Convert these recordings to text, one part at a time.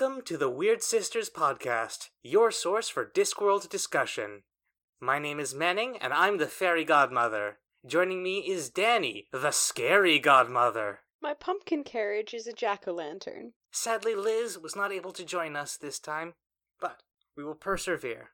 Welcome to the Weird Sisters Podcast, your source for Discworld discussion. My name is Manning, and I'm the fairy godmother. Joining me is Danny, the scary godmother. My pumpkin carriage is a jack o' lantern. Sadly, Liz was not able to join us this time, but we will persevere.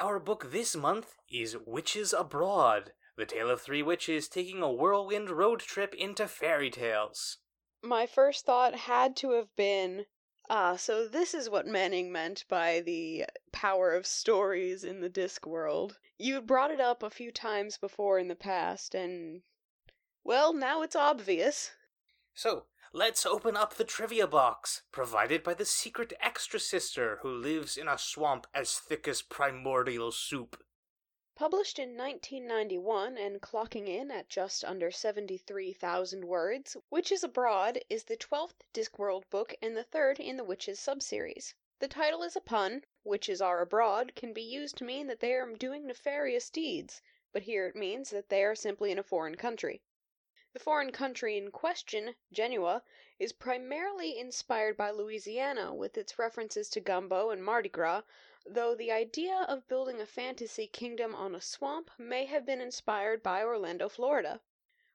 Our book this month is Witches Abroad, the tale of three witches taking a whirlwind road trip into fairy tales. My first thought had to have been ah, so this is what Manning meant by the power of stories in the Discworld. You brought it up a few times before in the past, and well, now it's obvious. So, let's open up the trivia box, provided by the secret extra sister who lives in a swamp as thick as primordial soup. Published in 1991 and clocking in at just under 73,000 words, Witches Abroad is the 12th Discworld book and the third in the Witches subseries. The title is a pun. Witches are abroad can be used to mean that they are doing nefarious deeds, but here it means that they are simply in a foreign country. The foreign country in question, Genua, is primarily inspired by Louisiana with its references to gumbo and Mardi Gras, though the idea of building a fantasy kingdom on a swamp may have been inspired by Orlando, Florida.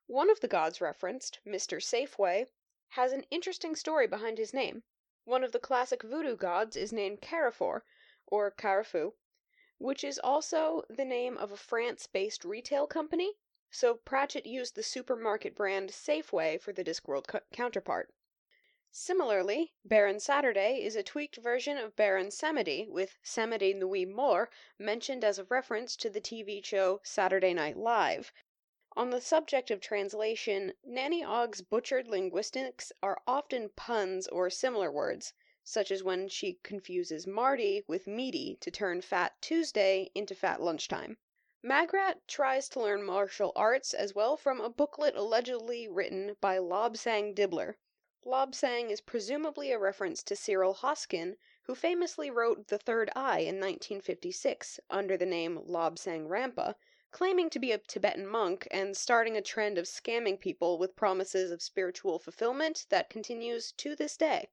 One of the gods referenced, Mr. Safeway, has an interesting story behind his name. One of the classic voodoo gods is named Carrefour, or Carrefour, which is also the name of a France based retail company, so Pratchett used the supermarket brand Safeway for the Discworld co- counterpart. Similarly, Baron Saturday is a tweaked version of Baron Samedi, with Samedi Nuit Mort mentioned as a reference to the TV show Saturday Night Live. On the subject of translation, Nanny Ogg's butchered linguistics are often puns or similar words, such as when she confuses Marty with meaty to turn Fat Tuesday into Fat Lunchtime. Magrat tries to learn martial arts as well from a booklet allegedly written by Lobsang Dibbler. Lobsang is presumably a reference to Cyril Hoskin, who famously wrote The Third Eye in 1956 under the name Lobsang Rampa, claiming to be a Tibetan monk and starting a trend of scamming people with promises of spiritual fulfillment that continues to this day.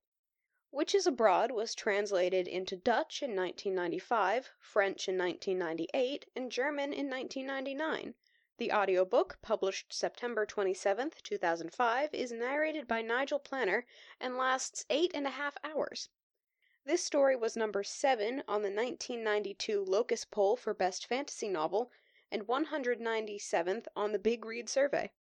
Witches Abroad was translated into Dutch in 1995, French in 1998, and German in 1999. The audiobook, published September 27, 2005, is narrated by Nigel Planer and lasts eight and a half hours. This story was number 7 on the 1992 Locus poll for Best Fantasy Novel and 197th on the Big Read survey.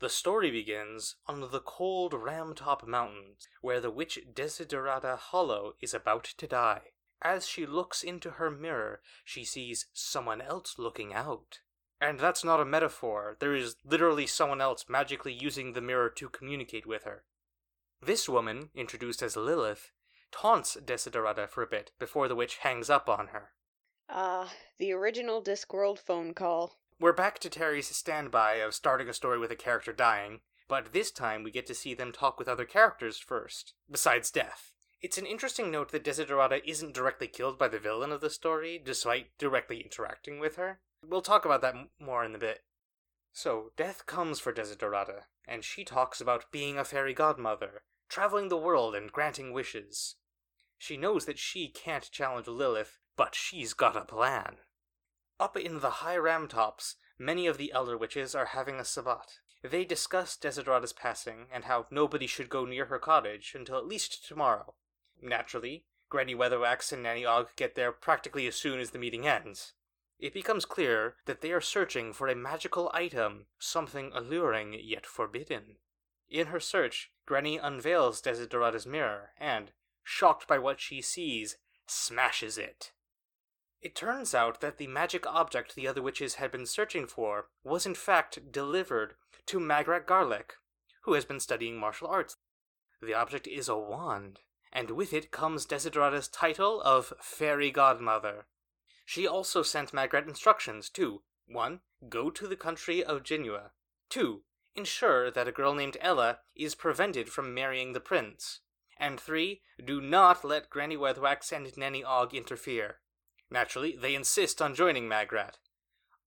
The story begins on the cold Ramtop Mountains, where the witch Desiderata Hollow is about to die. As she looks into her mirror, she sees someone else looking out. And that's not a metaphor. There is literally someone else magically using the mirror to communicate with her. This woman, introduced as Lilith, taunts Desiderata for a bit before the witch hangs up on her. Ah, the original Discworld phone call. We're back to Terry's standby of starting a story with a character dying, but this time we get to see them talk with other characters first, besides Death. It's an interesting note that Desiderata isn't directly killed by the villain of the story, despite directly interacting with her. We'll talk about that more in a bit. So, Death comes for Desiderata, and she talks about being a fairy godmother, traveling the world and granting wishes. She knows that she can't challenge Lilith, but she's got a plan. Up in the high Ramtops, many of the elder witches are having a sabbat. They discuss Desiderata's passing and how nobody should go near her cottage until at least tomorrow. Naturally, Granny Weatherwax and Nanny Ogg get there practically as soon as the meeting ends. It becomes clear that they are searching for a magical item, something alluring yet forbidden. In her search, Granny unveils Desiderata's mirror and, shocked by what she sees, smashes it. It turns out that the magic object the other witches had been searching for was in fact delivered to Magrat Garlic, who has been studying martial arts. The object is a wand, and with it comes Desiderata's title of Fairy Godmother. She also sent Magrat instructions to 1. Go to the country of Genua. 2. Ensure that a girl named Ella is prevented from marrying the prince. And 3. Do not let Granny Weatherwax and Nanny Ogg interfere. Naturally, they insist on joining Magrat.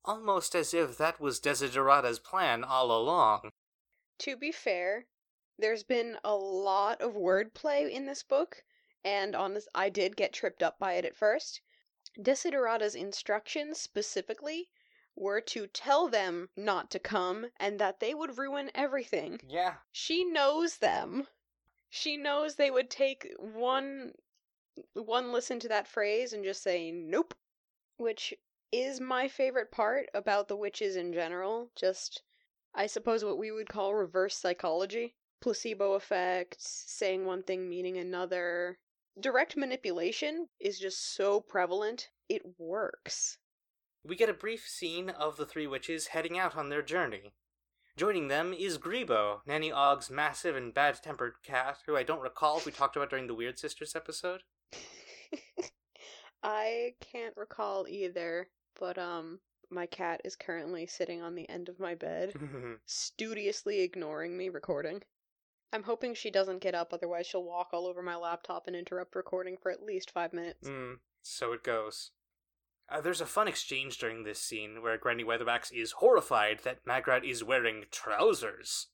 Almost as if that was Desiderata's plan all along. To be fair, there's been a lot of wordplay in this book, and honest, I did get tripped up by it at first. Desiderata's instructions specifically were to tell them not to come and that they would ruin everything. Yeah. She knows them. She knows they would take one one listen to that phrase and just say nope, which is my favorite part about the witches in general. Just I suppose what we would call reverse psychology, placebo effects, saying one thing meaning another. Direct manipulation is just so prevalent. It works. We get a brief scene of the three witches heading out on their journey. Joining them is Grebo, Nanny Ogg's massive and bad tempered cat, who I don't recall if we talked about during the Weird Sisters episode. I can't recall either, but um my cat is currently sitting on the end of my bed, studiously ignoring me recording. I'm hoping she doesn't get up, otherwise she'll walk all over my laptop and interrupt recording for at least five minutes. mm, so it goes. Uh, there's a fun exchange during this scene where Granny Weatherwax is horrified that Magrat is wearing trousers.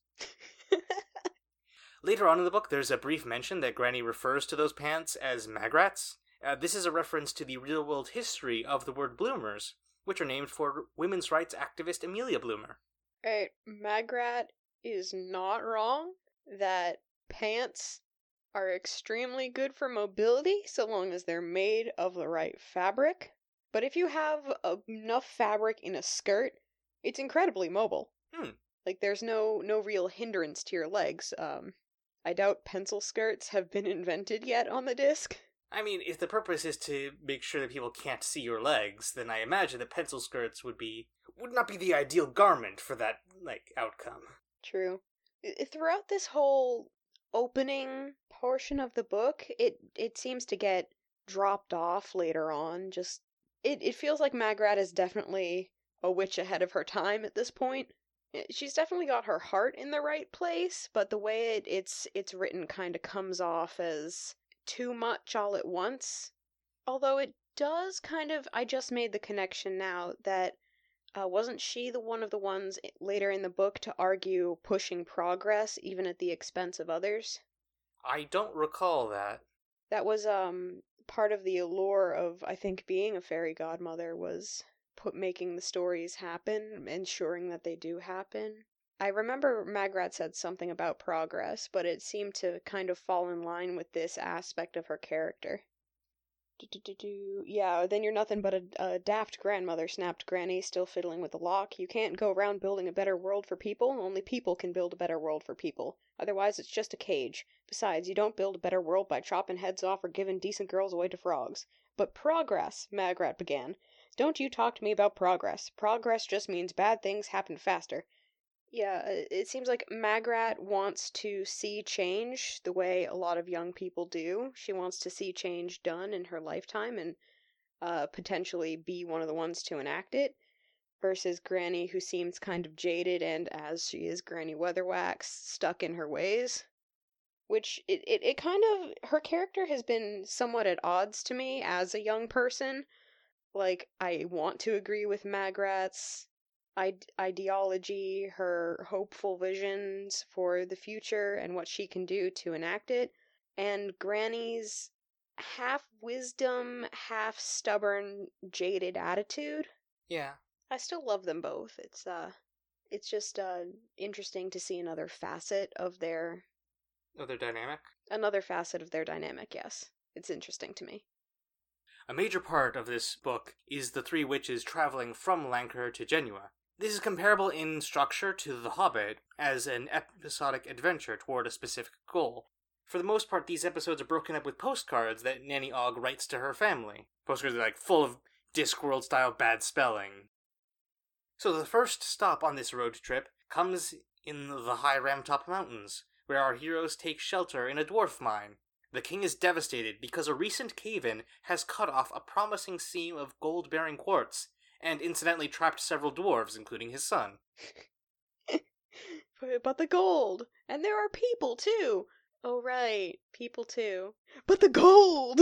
Later on in the book, there's a brief mention that Granny refers to those pants as Magrats. Uh, this is a reference to the real world history of the word bloomers, which are named for women's rights activist Amelia Bloomer. Right, Magrat is not wrong that pants are extremely good for mobility so long as they're made of the right fabric. But if you have enough fabric in a skirt, it's incredibly mobile. Hmm. Like there's no no real hindrance to your legs. Um, I doubt pencil skirts have been invented yet on the disc. I mean, if the purpose is to make sure that people can't see your legs, then I imagine that pencil skirts would be would not be the ideal garment for that like outcome. True. Throughout this whole opening portion of the book, it it seems to get dropped off later on. Just it it feels like Magrat is definitely a witch ahead of her time at this point. Eh, She's definitely got her heart in the right place, but the way it, it's it's written kind of comes off as too much all at once. Although it does kind of I just made the connection now that uh, wasn't she the one of the ones later in the book to argue pushing progress even at the expense of others? I don't recall that. That was um part of the allure of I think being a fairy godmother was put making the stories happen, ensuring that they do happen. I remember Magrat said something about progress, but it seemed to kind of fall in line with this aspect of her character. Do-do-do-do. Yeah, then you're nothing but a, a daft grandmother, snapped Granny, still fiddling with the lock. You can't go around building a better world for people. Only people can build a better world for people. Otherwise, it's just a cage. Besides, you don't build a better world by chopping heads off or giving decent girls away to frogs. But progress, Magrat began. Don't you talk to me about progress. Progress just means bad things happen faster. Yeah, uh, it seems like Magrat wants to see change the way a lot of young people do. She wants to see change done in her lifetime and uh, potentially be one of the ones to enact it. Versus Granny, who seems kind of jaded and, as she is Granny Weatherwax, stuck in her ways. Which, it, it, it kind of, her character has been somewhat at odds to me as a young person. Like, I want to agree with Magrat's ide- ideology, her hopeful visions for the future and what she can do to enact it, and Granny's half wisdom, half stubborn, jaded attitude. Yeah. I still love them both. It's uh it's just uh interesting to see another facet of their Other dynamic. another facet of their dynamic, yes. It's interesting to me. A major part of this book is the three witches traveling from Lancre to Genua. This is comparable in structure to The Hobbit as an episodic adventure toward a specific goal. For the most part, these episodes are broken up with postcards that Nanny Ogg writes to her family. Postcards are like full of Discworld style bad spelling. So the first stop on this road trip comes in the high Ramtop Mountains, where our heroes take shelter in a dwarf mine. The king is devastated because a recent cave in has cut off a promising seam of gold bearing quartz, and incidentally trapped several dwarves, including his son. But, the gold! And there are people too! Oh, right. People too. But the gold!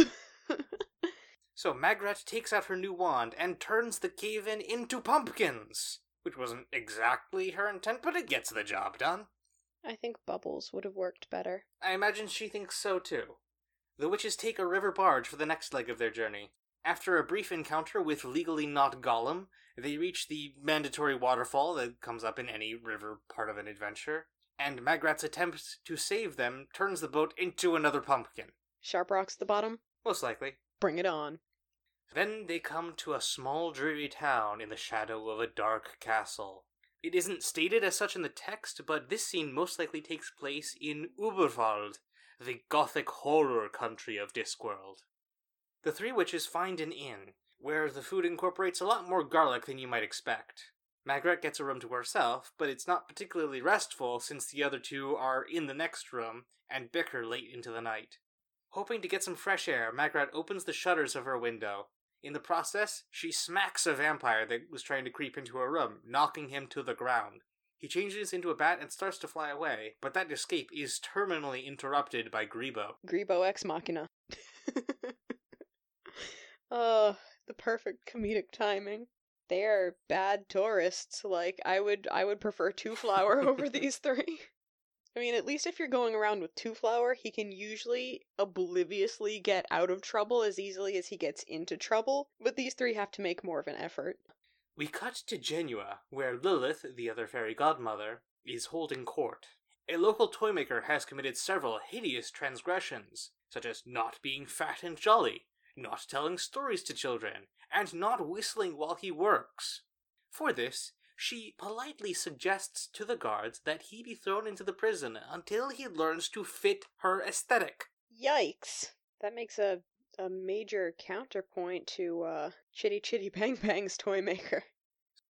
So Magrat takes out her new wand and turns the cave in into pumpkins! Which wasn't exactly her intent, but it gets the job done. I think bubbles would have worked better. I imagine she thinks so too. The witches take a river barge for the next leg of their journey. After a brief encounter with legally not Gollum, they reach the mandatory waterfall that comes up in any river part of an adventure, and Magrat's attempt to save them turns the boat into another pumpkin. Sharp rocks the bottom. Most likely. Bring it on. Then they come to a small, dreary town in the shadow of a dark castle. It isn't stated as such in the text, but this scene most likely takes place in Uberwald, the gothic horror country of Discworld. The three witches find an inn, where the food incorporates a lot more garlic than you might expect. Magrat gets a room to herself, but it's not particularly restful since the other two are in the next room and bicker late into the night. Hoping to get some fresh air, Magrat opens the shutters of her window. In the process, she smacks a vampire that was trying to creep into her room, knocking him to the ground. He changes into a bat and starts to fly away, but that escape is terminally interrupted by Grebo. Grebo ex machina. oh, the perfect comedic timing. They are bad tourists. Like I would I would prefer Twoflower over these three. I mean, at least if you're going around with Twoflower, he can usually obliviously get out of trouble as easily as he gets into trouble, but these three have to make more of an effort. We cut to Genua, where Lilith, the other fairy godmother, is holding court. A local toymaker has committed several hideous transgressions, such as not being fat and jolly, not telling stories to children, and not whistling while he works. For this, she politely suggests to the guards that he be thrown into the prison until he learns to fit her aesthetic. Yikes. That makes a a major counterpoint to uh Chitty Chitty Bang Bang's toy maker.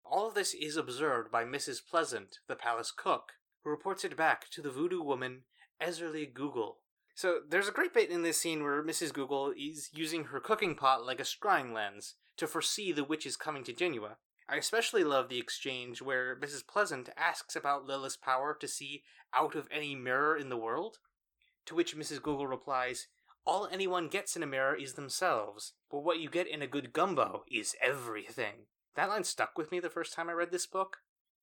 All of this is observed by Mrs. Pleasant, the palace cook, who reports it back to the voodoo woman Erzulie Gogol. So there's a great bit in this scene where Mrs. Gogol is using her cooking pot like a scrying lens to foresee the witches coming to Genua. I especially love the exchange where Mrs. Pleasant asks about Lilith's power to see out of any mirror in the world, to which Mrs. Gogol replies, All anyone gets in a mirror is themselves, but what you get in a good gumbo is everything. That line stuck with me the first time I read this book,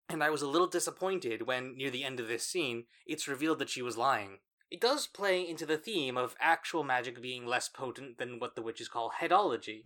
and I was a little disappointed when, near the end of this scene, it's revealed that she was lying. It does play into the theme of actual magic being less potent than what the witches call headology.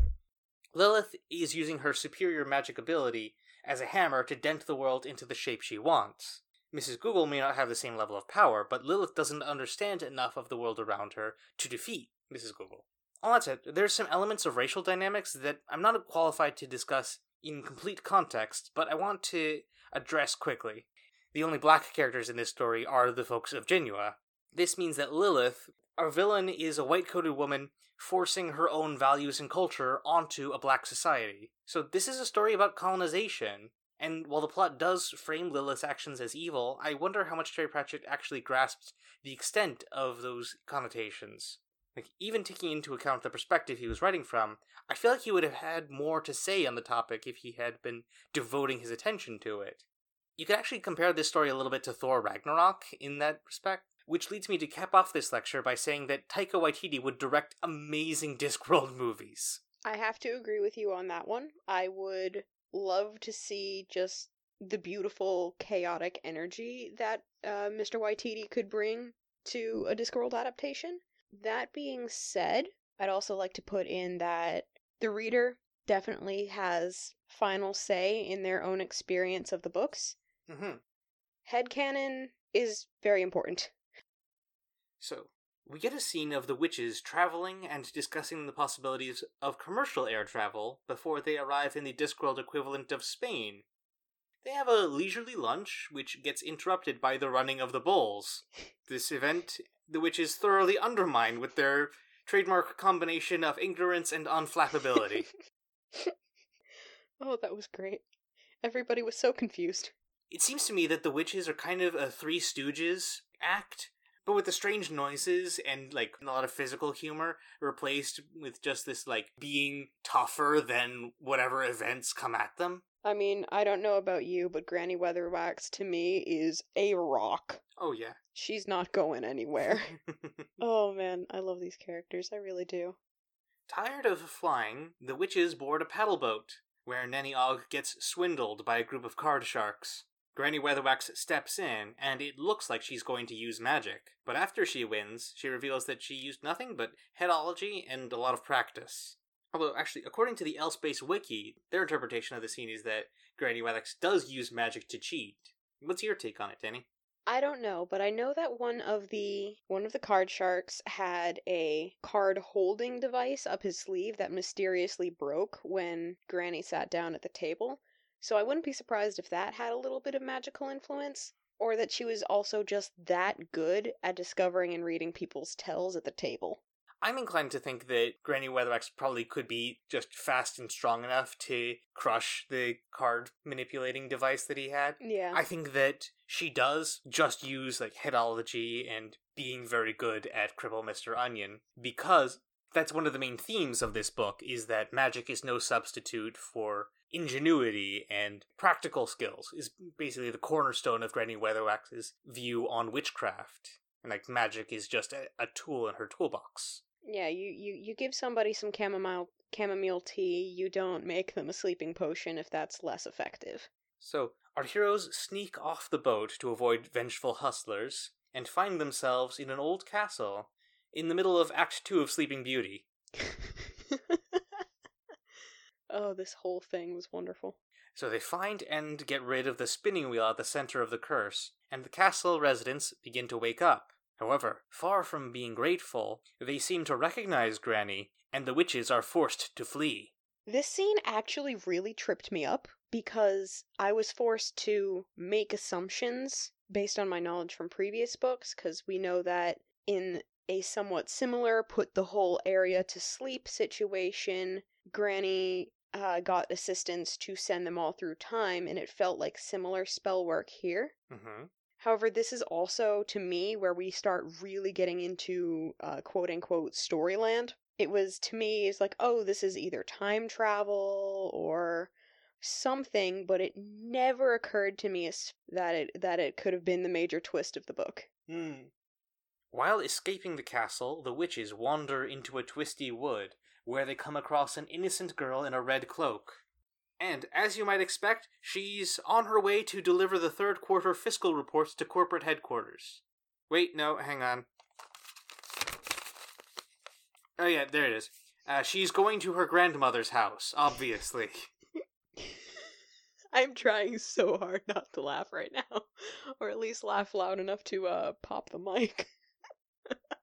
Lilith is using her superior magic ability as a hammer to dent the world into the shape she wants. Mrs. Gogol may not have the same level of power, but Lilith doesn't understand enough of the world around her to defeat Mrs. Gogol. All that said, there's some elements of racial dynamics that I'm not qualified to discuss in complete context, but I want to address quickly. The only black characters in this story are the folks of Genua. This means that Lilith, our villain, is a white coated woman forcing her own values and culture onto a black society. So this is a story about colonization. And while the plot does frame Lilith's actions as evil, I wonder how much Terry Pratchett actually grasped the extent of those connotations. Like, even taking into account the perspective he was writing from, I feel like he would have had more to say on the topic if he had been devoting his attention to it. You could actually compare this story a little bit to Thor Ragnarok in that respect, which leads me to cap off this lecture by saying that Taika Waititi would direct amazing Discworld movies. I have to agree with you on that one. I would love to see just the beautiful, chaotic energy that uh, Mr. Waititi could bring to a Discworld adaptation. That being said, I'd also like to put in that the reader definitely has final say in their own experience of the books. Mm-hmm. Headcanon is very important. So, we get a scene of the witches traveling and discussing the possibilities of commercial air travel before they arrive in the Discworld equivalent of Spain. They have a leisurely lunch, which gets interrupted by the running of the bulls. This event, the witches thoroughly undermine with their trademark combination of ignorance and unflappability. oh, that was great. Everybody was so confused. It seems to me that the witches are kind of a Three Stooges act, but with the strange noises and like a lot of physical humor replaced with just this like being tougher than whatever events come at them. I mean, I don't know about you, but Granny Weatherwax to me is a rock. Oh yeah. She's not going anywhere. oh man, I love these characters. I really do. Tired of flying, the witches board a paddle boat, where Nanny Ogg gets swindled by a group of card sharks. Granny Weatherwax steps in, and it looks like she's going to use magic. But after she wins, she reveals that she used nothing but headology and a lot of practice. Although, actually, according to the L-Space Wiki, their interpretation of the scene is that Granny Weatherwax does use magic to cheat. What's your take on it, Danny? I don't know, but I know that one of the one of the card sharks had a card holding device up his sleeve that mysteriously broke when Granny sat down at the table. So I wouldn't be surprised if that had a little bit of magical influence or that she was also just that good at discovering and reading people's tells at the table. I'm inclined to think that Granny Weatherwax probably could be just fast and strong enough to crush the card manipulating device that he had. Yeah. I think that she does just use like headology and being very good at Cripple Mr. Onion because that's one of the main themes of this book is that magic is no substitute for ingenuity and practical skills is basically the cornerstone of Granny Weatherwax's view on witchcraft. And like magic is just a, a tool in her toolbox. Yeah, you, you, you give somebody some chamomile chamomile tea, you don't make them a sleeping potion if that's less effective. So, our heroes sneak off the boat to avoid vengeful hustlers and find themselves in an old castle in the middle of Act 2 of Sleeping Beauty. oh, this whole thing was wonderful. So they find and get rid of the spinning wheel at the center of the curse, and the castle residents begin to wake up. However, far from being grateful, they seem to recognize Granny, and the witches are forced to flee. This scene actually really tripped me up because I was forced to make assumptions based on my knowledge from previous books, because we know that in a somewhat similar put the whole area to sleep situation, Granny uh, got assistance to send them all through time, and it felt like similar spell work here. Mm-hmm. However, this is also, to me, where we start really getting into uh, quote unquote storyland. It was, to me, is like, oh, this is either time travel or something, but it never occurred to me that it that it could have been the major twist of the book. Hmm. While escaping the castle, the witches wander into a twisty wood, where they come across an innocent girl in a red cloak. And, as you might expect, she's on her way to deliver the third quarter fiscal reports to corporate headquarters. Wait, no, hang on. Oh, yeah, there it is. Uh, she's going to her grandmother's house, obviously. I'm trying so hard not to laugh right now, or at least laugh loud enough to uh pop the mic.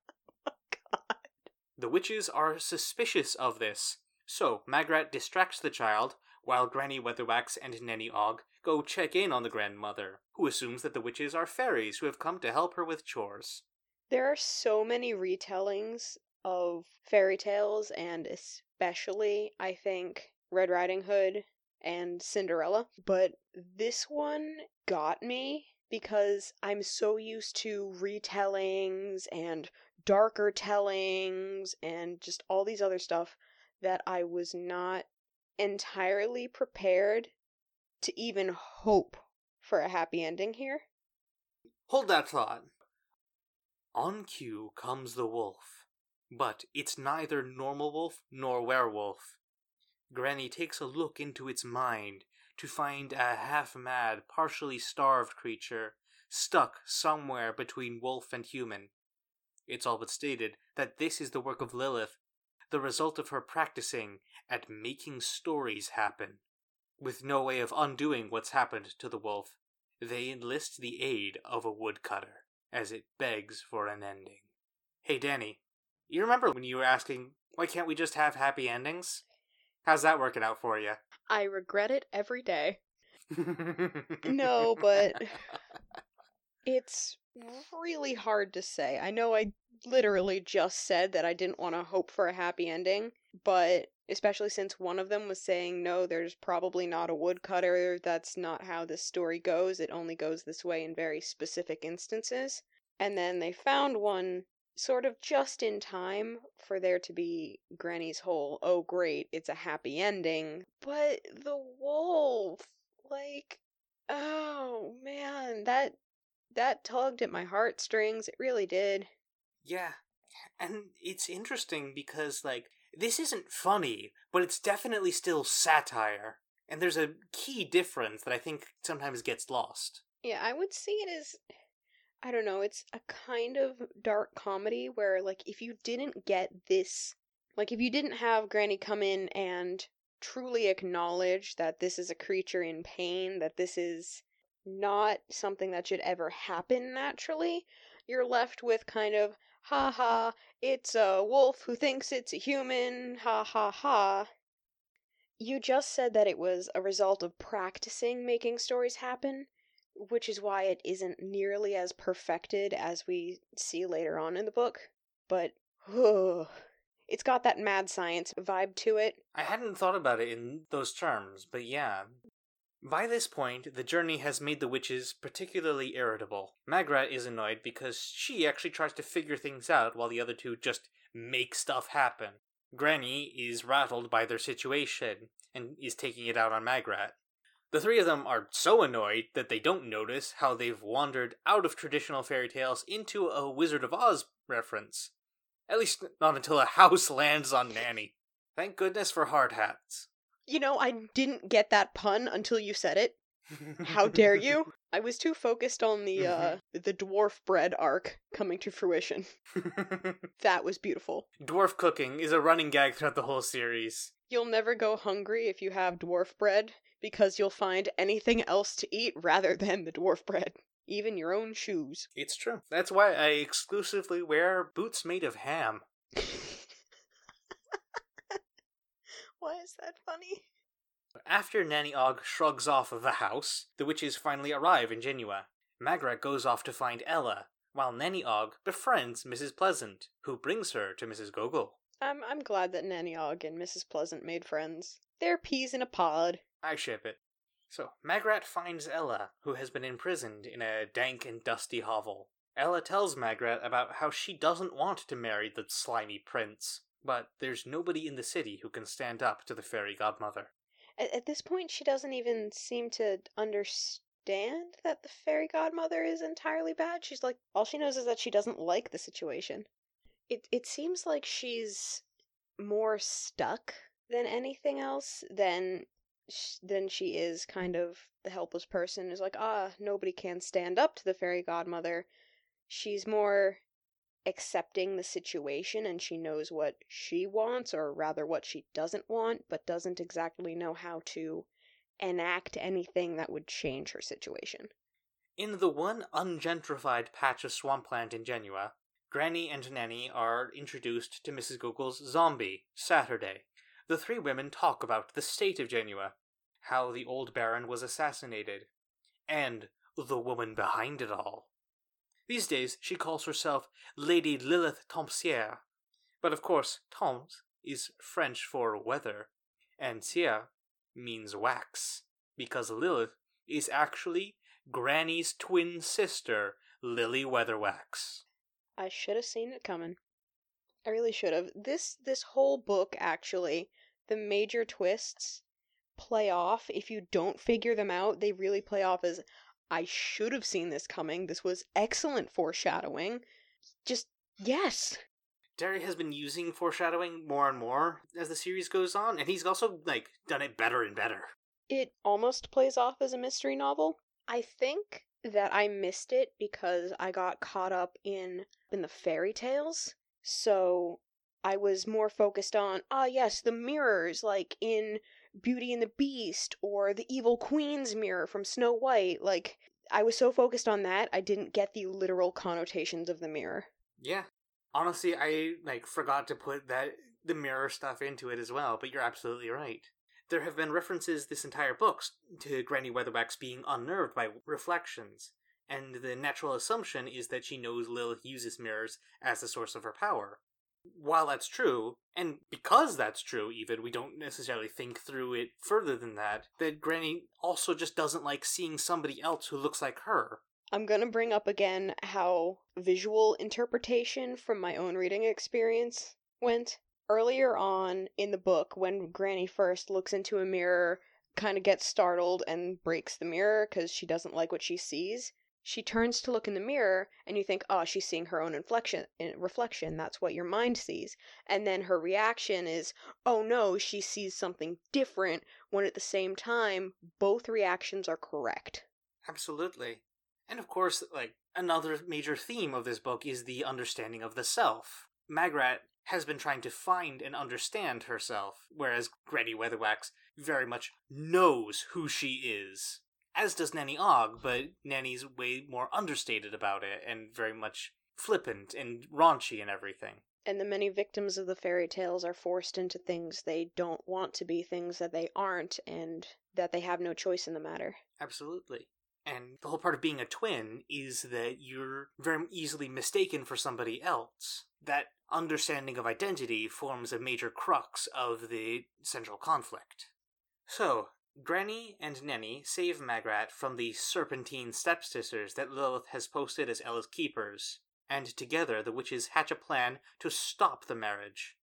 The witches are suspicious of this, so Magrat distracts the child while Granny Weatherwax and Nanny Ogg go check in on the grandmother, who assumes that the witches are fairies who have come to help her with chores. There are so many retellings of fairy tales, and especially, I think, Red Riding Hood and Cinderella, but this one got me because I'm so used to retellings and darker tellings and just all these other stuff that I was not entirely prepared to even hope for a happy ending here. Hold that thought. On cue comes the wolf, but it's neither normal wolf nor werewolf. Granny takes a look into its mind to find a half mad, partially starved creature stuck somewhere between wolf and human. It's all but stated that this is the work of Lilith, the result of her practicing at making stories happen. With no way of undoing what's happened to the wolf, they enlist the aid of a woodcutter as it begs for an ending. Hey, Danny, you remember when you were asking, why can't we just have happy endings? How's that working out for you? I regret it every day. no, but it's really hard to say. I know I literally just said that I didn't want to hope for a happy ending, but especially since one of them was saying, no, there's probably not a woodcutter, that's not how this story goes, it only goes this way in very specific instances. And then they found one sort of just in time for there to be Granny's whole, oh great, it's a happy ending. But the wolf, like, oh man, that that tugged at my heartstrings. It really did. Yeah. And it's interesting because, like, this isn't funny, but it's definitely still satire. And there's a key difference that I think sometimes gets lost. Yeah, I would see it as I don't know, it's a kind of dark comedy where like if you didn't get this like if you didn't have Granny come in and truly acknowledge that this is a creature in pain, that this is not something that should ever happen naturally, you're left with kind of ha ha, it's a wolf who thinks it's a human, ha ha ha. You just said that it was a result of practicing making stories happen, which is why it isn't nearly as perfected as we see later on in the book. But oh, it's got that mad science vibe to it. I hadn't thought about it in those terms, but yeah. By this point, the journey has made the witches particularly irritable. Magrat is annoyed because she actually tries to figure things out while the other two just make stuff happen. Granny is rattled by their situation and is taking it out on Magrat. The three of them are so annoyed that they don't notice how they've wandered out of traditional fairy tales into a Wizard of Oz reference. At least not until a house lands on Nanny. Thank goodness for hard hats. You know, I didn't get that pun until you said it. How dare you? I was too focused on the uh the dwarf bread arc coming to fruition. that was beautiful. Dwarf cooking is a running gag throughout the whole series. You'll never go hungry if you have dwarf bread because you'll find anything else to eat rather than the dwarf bread. Even your own shoes. It's true. That's why I exclusively wear boots made of ham. Why is that funny? After Nanny Ogg shrugs off of the house, the witches finally arrive in Genua. Magrat goes off to find Ella, while Nanny Ogg befriends Mrs. Pleasant, who brings her to Mrs. Gogol. I'm I'm glad that Nanny Ogg and Mrs. Pleasant made friends. They're peas in a pod. I ship it. So, Magrat finds Ella, who has been imprisoned in a dank and dusty hovel. Ella tells Magrat about how she doesn't want to marry the slimy prince, but there's nobody in the city who can stand up to the fairy godmother. At, at this point, she doesn't even seem to understand that the fairy godmother is entirely bad. She's like, all she knows is that she doesn't like the situation. It it seems like she's more stuck than anything else than than she is kind of the helpless person is like ah nobody can stand up to the fairy godmother she's more accepting the situation and she knows what she wants or rather what she doesn't want but doesn't exactly know how to enact anything that would change her situation in the one ungentrified patch of swampland in Genua, Granny and Nanny are introduced to Mrs. Gogol's zombie, Saturday. The three women talk about the state of Genua, how the old Baron was assassinated, and the woman behind it all. These days, she calls herself Lady Lilith Tempscire, but of course, Temps is French for weather, and Cire means wax, because Lilith is actually Granny's twin sister, Lily Weatherwax. I should have seen it coming. I really should have. This this whole book actually, the major twists play off if you don't figure them out. They really play off as I should have seen this coming. This was excellent foreshadowing. Just yes. Terry has been using foreshadowing more and more as the series goes on, and he's also like done it better and better. It almost plays off as a mystery novel. I think that I missed it because I got caught up in in the fairy tales. So I was more focused on ah yes, the mirrors like in Beauty and the Beast or the Evil Queen's mirror from Snow White. Like I was so focused on that, I didn't get the literal connotations of the mirror. Yeah. Honestly, I like forgot to put that the mirror stuff into it as well, but you're absolutely right. There have been references this entire book to Granny Weatherwax being unnerved by reflections, and the natural assumption is that she knows Lilith uses mirrors as the source of her power while that's true, and because that's true, even, we don't necessarily think through it further than that, that Granny also just doesn't like seeing somebody else who looks like her. I'm gonna bring up again how visual interpretation from my own reading experience went. Earlier on in the book, when Granny first looks into a mirror, kind of gets startled and breaks the mirror because she doesn't like what she sees, she turns to look in the mirror and you think, oh, she's seeing her own inflection, in- reflection. That's what your mind sees. And then her reaction is, oh no, she sees something different when at the same time, both reactions are correct. Absolutely. And of course, like, another major theme of this book is the understanding of the self. Magrat has been trying to find and understand herself, whereas Granny Weatherwax very much knows who she is. As does Nanny Ogg, but Nanny's way more understated about it and very much flippant and raunchy and everything. And the many victims of the fairy tales are forced into things they don't want to be, things that they aren't, and that they have no choice in the matter. Absolutely. And the whole part of being a twin is that you're very easily mistaken for somebody else. That understanding of identity forms a major crux of the central conflict. So, Granny and Nanny save Magrat from the serpentine stepsisters that Lilith has posted as Ella's keepers, and together the witches hatch a plan to stop the marriage.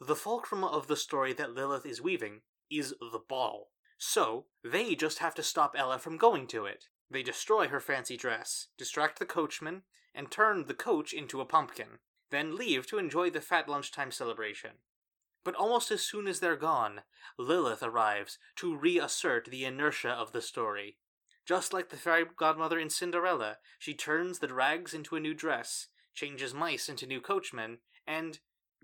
The fulcrum of the story that Lilith is weaving is the ball. So, they just have to stop Ella from going to it. They destroy her fancy dress, distract the coachman, and turn the coach into a pumpkin, then leave to enjoy the fat lunchtime celebration. But almost as soon as they're gone, Lilith arrives to reassert the inertia of the story. Just like the fairy godmother in Cinderella, she turns the rags into a new dress, changes mice into new coachmen, and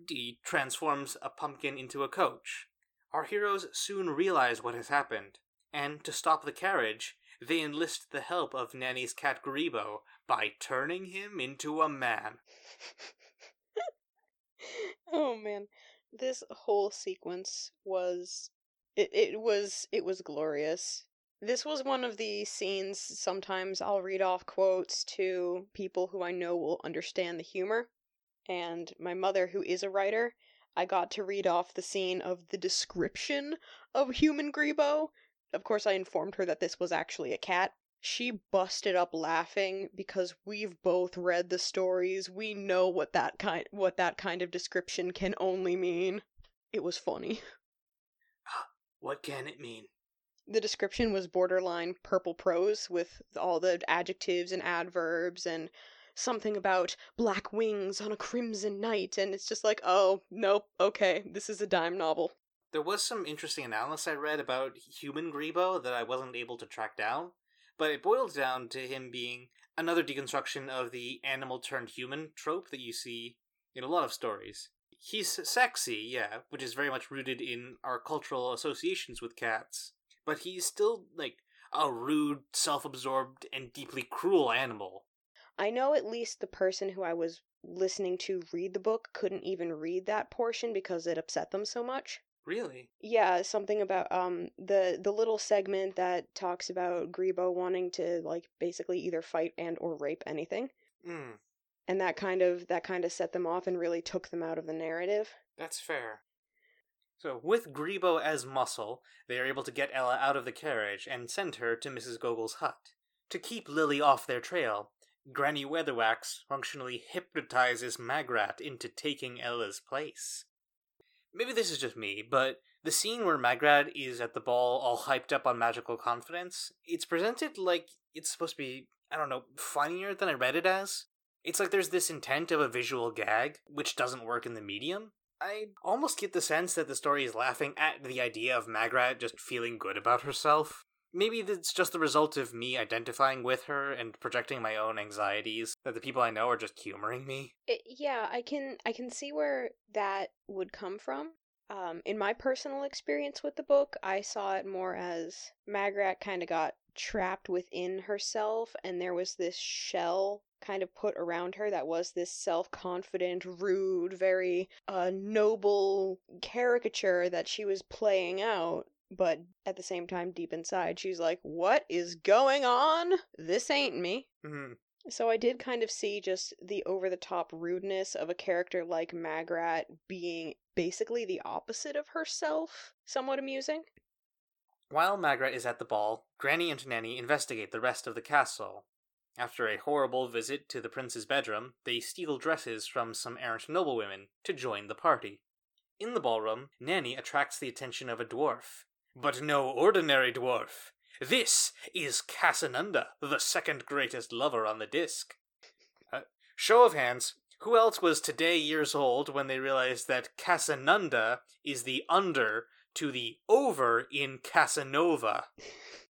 D transforms a pumpkin into a coach. Our heroes soon realize what has happened, and to stop the carriage, they enlist the help of Nanny's cat Grebo by turning him into a man. oh man, this whole sequence was it, it was it was glorious. This was one of the scenes sometimes I'll read off quotes to people who I know will understand the humor. And my mother, who is a writer, I got to read off the scene of the description of human Grebo. Of course, I informed her that this was actually a cat. She busted up laughing because we've both read the stories. We know what that kind what that kind of description can only mean. It was funny. What can it mean? The description was borderline purple prose with all the adjectives and adverbs and something about black wings on a crimson night and it's just like, "Oh, nope, okay, this is a dime novel." There was some interesting analysis I read about human Grebo that I wasn't able to track down, but it boils down to him being another deconstruction of the animal turned human trope that you see in a lot of stories. He's sexy, yeah, which is very much rooted in our cultural associations with cats, but he's still like a rude, self absorbed, and deeply cruel animal. I know at least the person who I was listening to read the book couldn't even read that portion because it upset them so much. Really? Yeah, something about um the the little segment that talks about Grebo wanting to like basically either fight and or rape anything. Hmm, And that kind of that kind of set them off and really took them out of the narrative. that's fair. So, with Grebo as muscle, they are able to get Ella out of the carriage and send her to Mrs. Gogol's hut. To keep Lily off their trail, Granny Weatherwax functionally hypnotizes Magrat into taking Ella's place. Maybe this is just me, but the scene where Magrat is at the ball all hyped up on magical confidence, it's presented like it's supposed to be, I don't know, funnier than I read it as. It's like there's this intent of a visual gag, which doesn't work in the medium. I almost get the sense that the story is laughing at the idea of Magrat just feeling good about herself. Maybe it's just the result of me identifying with her and projecting my own anxieties, that the people I know are just humoring me. It, yeah, I can I can see where that would come from. Um, in my personal experience with the book, I saw it more as Magrat kind of got trapped within herself, and there was this shell kind of put around her that was this self-confident, rude, very uh, noble caricature that she was playing out. But at the same time, deep inside, she's like, "What is going on? This ain't me." Mhm. So I did kind of see just the over the top rudeness of a character like Magrat being basically the opposite of herself. Somewhat amusing. While Magrat is at the ball, Granny and Nanny investigate the rest of the castle. After a horrible visit to the prince's bedroom, they steal dresses from some errant noblewomen to join the party. In the ballroom, Nanny attracts the attention of a dwarf. But no ordinary dwarf. This is Casanunda, the second greatest lover on the disc. Uh, show of hands, who else was today years old when they realized that Casanunda is the under to the over in Casanova?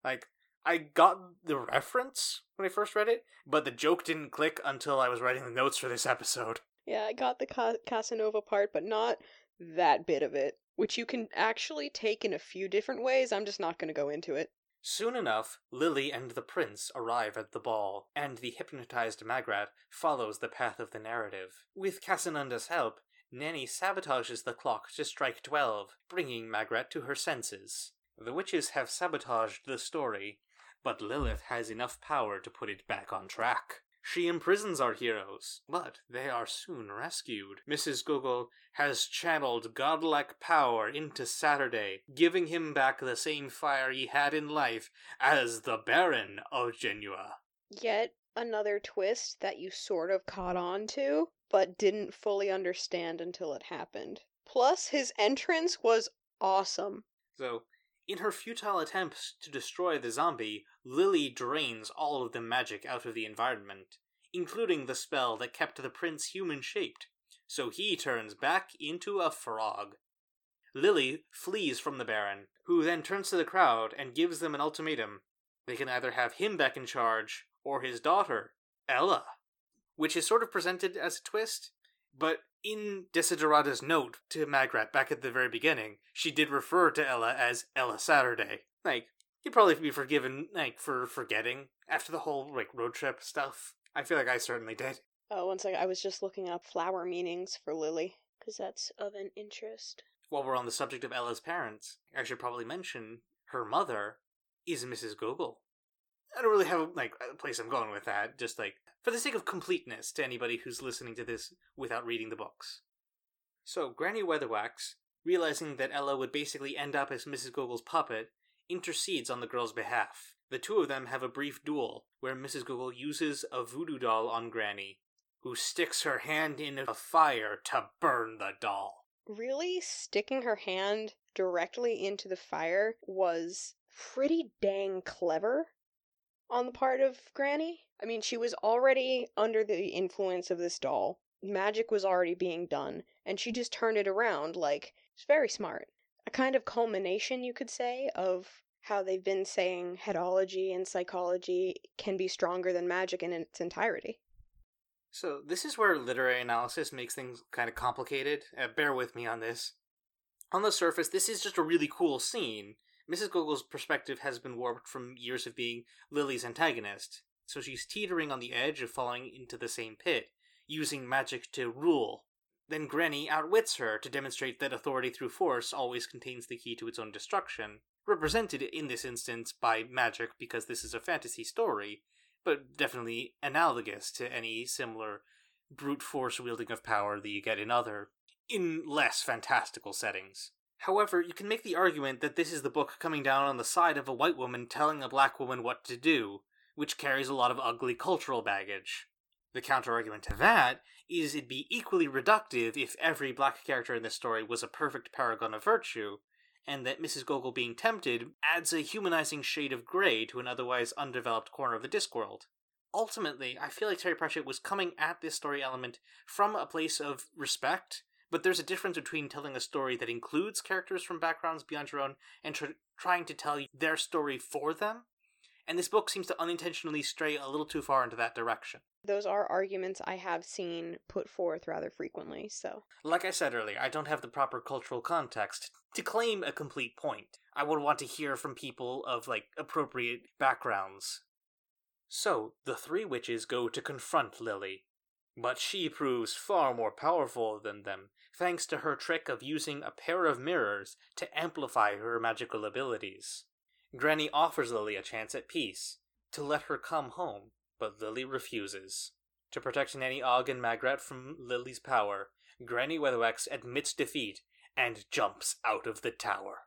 Like, I got the reference when I first read it, but the joke didn't click until I was writing the notes for this episode. Yeah, I got the Ca- Casanova part, but not that bit of it, which you can actually take in a few different ways. I'm just not going to go into it. Soon enough, Lily and the prince arrive at the ball, and the hypnotized Magrat follows the path of the narrative. With Casanunda's help, Nanny sabotages the clock to strike twelve, bringing Magrat to her senses. The witches have sabotaged the story, but Lilith has enough power to put it back on track. She imprisons our heroes, but they are soon rescued. Mrs. Gogol has channeled godlike power into Saturday, giving him back the same fire he had in life as the Baron of Genua. Yet another twist that you sort of caught on to, but didn't fully understand until it happened. Plus, his entrance was awesome. So, in her futile attempts to destroy the zombie, Lily drains all of the magic out of the environment, including the spell that kept the prince human shaped, so he turns back into a frog. Lily flees from the Baron, who then turns to the crowd and gives them an ultimatum. They can either have him back in charge or his daughter, Ella, which is sort of presented as a twist, but in Desiderata's note to Magrat back at the very beginning, she did refer to Ella as Ella Saturday. Like, you'd probably be forgiven, like, for forgetting after the whole, like, road trip stuff. I feel like I certainly did. Oh, one second. I was just looking up flower meanings for Lily, because that's of an interest. While we're on the subject of Ella's parents, I should probably mention her mother is Mrs. Gogol. I don't really have like a place I'm going with that. Just like for the sake of completeness to anybody who's listening to this without reading the books. So Granny Weatherwax, realizing that Ella would basically end up as Mrs. Gogol's puppet, intercedes on the girl's behalf. The two of them have a brief duel where Mrs. Gogol uses a voodoo doll on Granny, who sticks her hand in a fire to burn the doll. Really, sticking her hand directly into the fire was pretty dang clever on the part of Granny. I mean, she was already under the influence of this doll. Magic was already being done, and she just turned it around like it's very smart. A kind of culmination, you could say, of how they've been saying headology and psychology can be stronger than magic in its entirety. So, this is where literary analysis makes things kind of complicated. Uh, bear with me on this. On the surface, this is just a really cool scene. Mrs. Gogol's perspective has been warped from years of being Lily's antagonist, so she's teetering on the edge of falling into the same pit, using magic to rule. Then Granny outwits her to demonstrate that authority through force always contains the key to its own destruction, represented in this instance by magic because this is a fantasy story, but definitely analogous to any similar brute force wielding of power that you get in other, in less fantastical settings. However, you can make the argument that this is the book coming down on the side of a white woman telling a black woman what to do, which carries a lot of ugly cultural baggage. The counterargument to that is it'd be equally reductive if every black character in this story was a perfect paragon of virtue, and that Mrs. Gogol being tempted adds a humanizing shade of gray to an otherwise undeveloped corner of the Discworld. Ultimately, I feel like Terry Pratchett was coming at this story element from a place of respect, but there's a difference between telling a story that includes characters from backgrounds beyond your own and tr- trying to tell their story for them. And this book seems to unintentionally stray a little too far into that direction. Those are arguments I have seen put forth rather frequently, so. Like I said earlier, I don't have the proper cultural context to claim a complete point. I would want to hear from people of, like, appropriate backgrounds. So, the three witches go to confront Lily. But she proves far more powerful than them, thanks to her trick of using a pair of mirrors to amplify her magical abilities. Granny offers Lily a chance at peace, to let her come home, but Lily refuses. To protect Nanny Ogg and Magrat from Lily's power, Granny Weatherwax admits defeat and jumps out of the tower.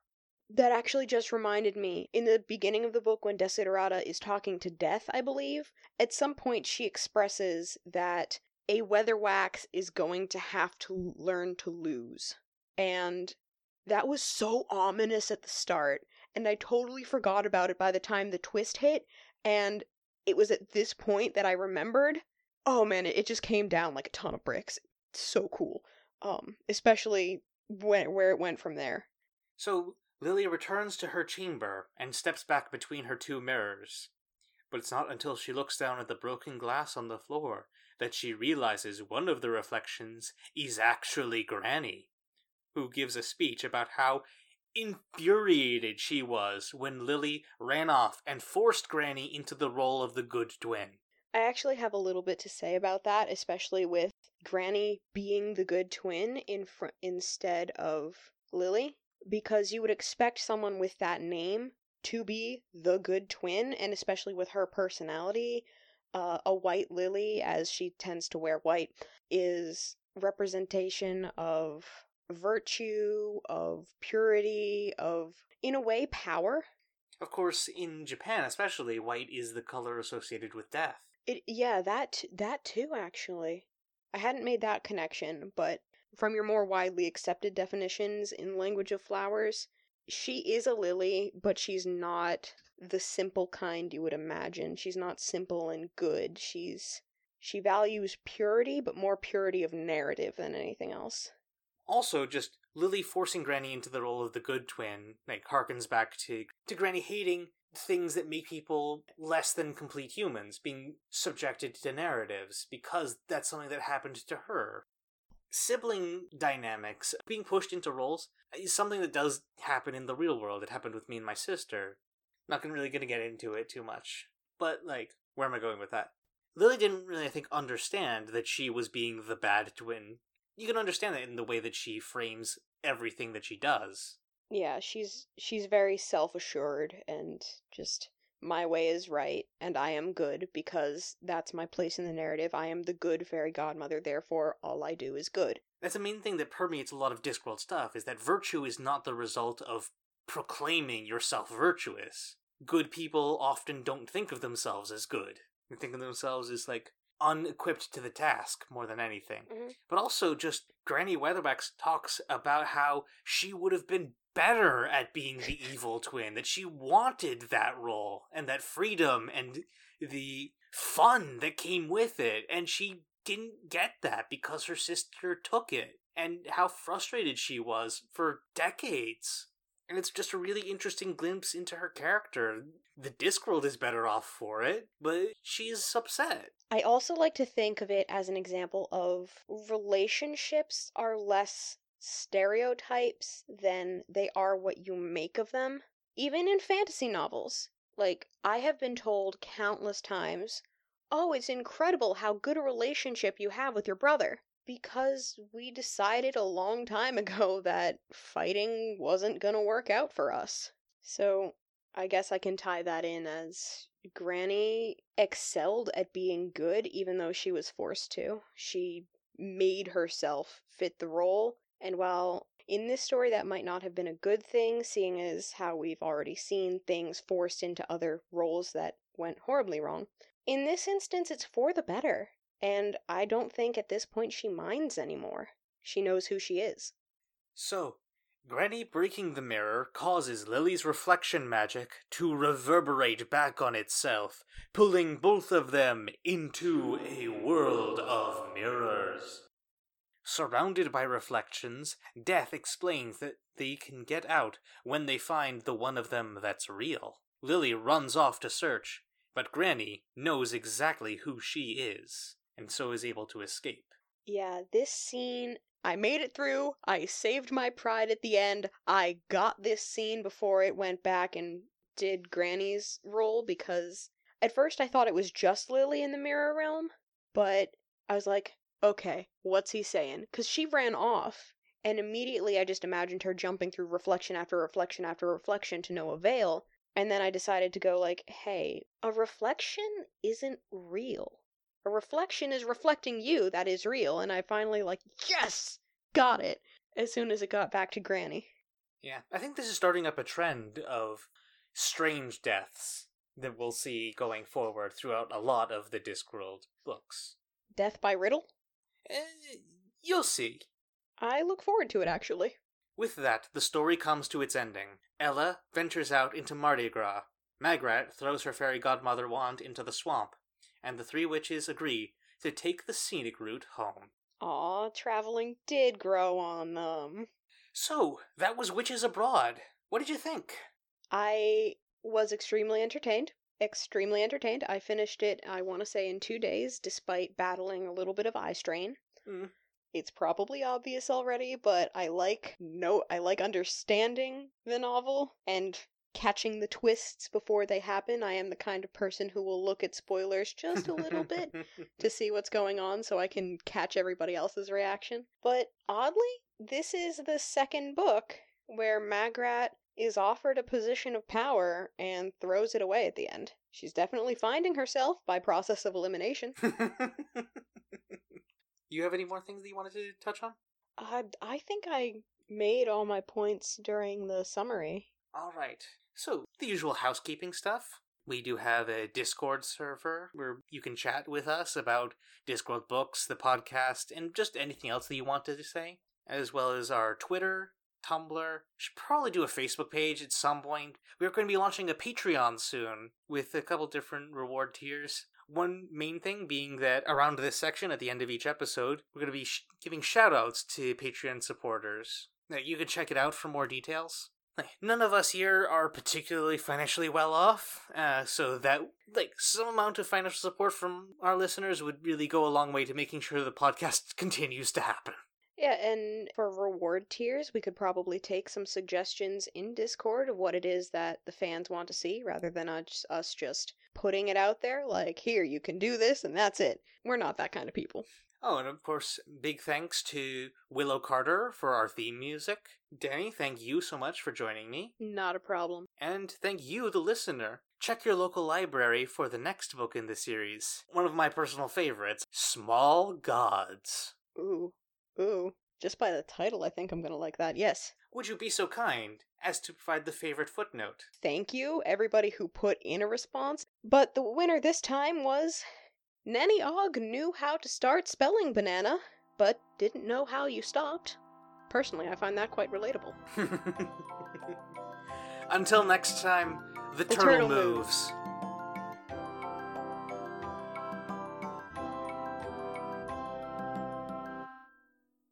That actually just reminded me. In the beginning of the book, when Desiderata is talking to Death, I believe, at some point she expresses that a Weatherwax is going to have to learn to lose. And that was so ominous at the start and I totally forgot about it by the time the twist hit. And it was at this point that I remembered. Oh man, it, just came down like a ton of bricks. So cool. Um, especially when where it went from there. So Lily returns to her chamber and steps back between her two mirrors. But it's not until she looks down at the broken glass on the floor that she realizes one of the reflections is actually Granny, who gives a speech about how infuriated she was when Lily ran off and forced Granny into the role of the good twin. I actually have a little bit to say about that, especially with Granny being the good twin in fr- instead of Lily, because you would expect someone with that name to be the good twin, and especially with her personality, uh, a white Lily, as she tends to wear white, is representation of virtue, of purity, of, in a way, power. Of course, in Japan especially, white is the color associated with death. It yeah, that that too actually. I hadn't made that connection, but from your more widely accepted definitions in language of flowers, she is a lily, but she's not the simple kind you would imagine. She's not simple and good. She's she values purity, but more purity of narrative than anything else. Also, just Lily forcing Granny into the role of the good twin, like harkens back to to Granny hating things that make people less than complete humans, being subjected to narratives, because that's something that happened to her. Sibling dynamics, being pushed into roles, is something that does happen in the real world. It happened with me and my sister. Not gonna really gonna get into it too much. But like, where am I going with that? Lily didn't really, I think, understand that she was being the bad twin. You can understand that in the way that she frames everything that she does. Yeah, she's she's very self-assured and just my way is right and I am good because that's my place in the narrative. I am the good fairy godmother, therefore all I do is good. That's the main thing that permeates a lot of Discworld stuff, is that virtue is not the result of proclaiming yourself virtuous. Good people often don't think of themselves as good. They think of themselves as like unequipped to the task more than anything. Mhm. But also just Granny Weatherwax talks about how she would have been better at being the evil twin, that she wanted that role and that freedom and the fun that came with it, and she didn't get that because her sister took it, and how frustrated she was for decades. And it's just a really interesting glimpse into her character. The Discworld is better off for it, but she's upset. I also like to think of it as an example of relationships are less stereotypes than they are what you make of them. Even in fantasy novels. Like, I have been told countless times, oh, it's incredible how good a relationship you have with your brother. Because we decided a long time ago that fighting wasn't gonna work out for us. So, I guess I can tie that in as Granny excelled at being good even though she was forced to. She made herself fit the role, and while in this story that might not have been a good thing, seeing as how we've already seen things forced into other roles that went horribly wrong, in this instance it's for the better. And I don't think at this point she minds anymore. She knows who she is. So, Granny breaking the mirror causes Lily's reflection magic to reverberate back on itself, pulling both of them into a world of mirrors. Surrounded by reflections, Death explains that they can get out when they find the one of them that's real. Lily runs off to search, but Granny knows exactly who she is, and so is able to escape. Yeah, this scene, I made it through. I saved my pride at the end. I got this scene before it went back and did Granny's role because at first I thought it was just Lily in the mirror realm, but I was like, okay, what's he saying? Because she ran off, and immediately I just imagined her jumping through reflection after reflection after reflection to no avail. And then I decided to go like, hey, a reflection isn't real. A reflection is reflecting you that is real, and I finally like, yes, got it. As soon as it got back to Granny. Yeah, I think this is starting up a trend of strange deaths that we'll see going forward throughout a lot of the Discworld books. Death by Riddle? Eh, you'll see. I look forward to it actually. With that, the story comes to its ending. Ella ventures out into Mardi Gras. Magrat throws her fairy godmother wand into the swamp, and the three witches agree to take the scenic route home. Aw, traveling did grow on them. So, that was Witches Abroad. What did you think? I was extremely entertained. Extremely entertained. I finished it, I want to say, in two days, despite battling a little bit of eye strain. Mm. It's probably obvious already, but I like no I like understanding the novel and catching the twists before they happen. I am the kind of person who will look at spoilers just a little bit to see what's going on so I can catch everybody else's reaction. But oddly, this is the second book where Magrat is offered a position of power and throws it away at the end. She's definitely finding herself by process of elimination. you have any more things that you wanted to touch on? Uh, I think I made all my points during the summary. All right. So, the usual housekeeping stuff. We do have a Discord server where you can chat with us about Discworld books, the podcast, and just anything else that you wanted to say, as well as our Twitter, Tumblr. Should probably do a Facebook page at some point. We're going to be launching a Patreon soon with a couple different reward tiers. One main thing being that around this section at the end of each episode, we're going to be sh- giving shoutouts to Patreon supporters. Now, you can check it out for more details. Like, none of us here are particularly financially well off, uh, so that like some amount of financial support from our listeners would really go a long way to making sure the podcast continues to happen. Yeah, and for reward tiers, we could probably take some suggestions in Discord of what it is that the fans want to see rather than us us just putting it out there like, here, you can do this, and that's it. We're not that kind of people. Oh, and of course, big thanks to Willow Carter for our theme music. Danny, thank you so much for joining me. Not a problem. And thank you, the listener. Check your local library for the next book in the series. One of my personal favorites Small Gods. Ooh, ooh. Just by the title, I think I'm gonna like that. Yes. Would you be so kind as to provide the favorite footnote? Thank you, everybody who put in a response. But the winner this time was Nanny Ogg knew how to start spelling banana, but didn't know how you stopped. Personally, I find that quite relatable. Until next time, the, The turtle, turtle moves.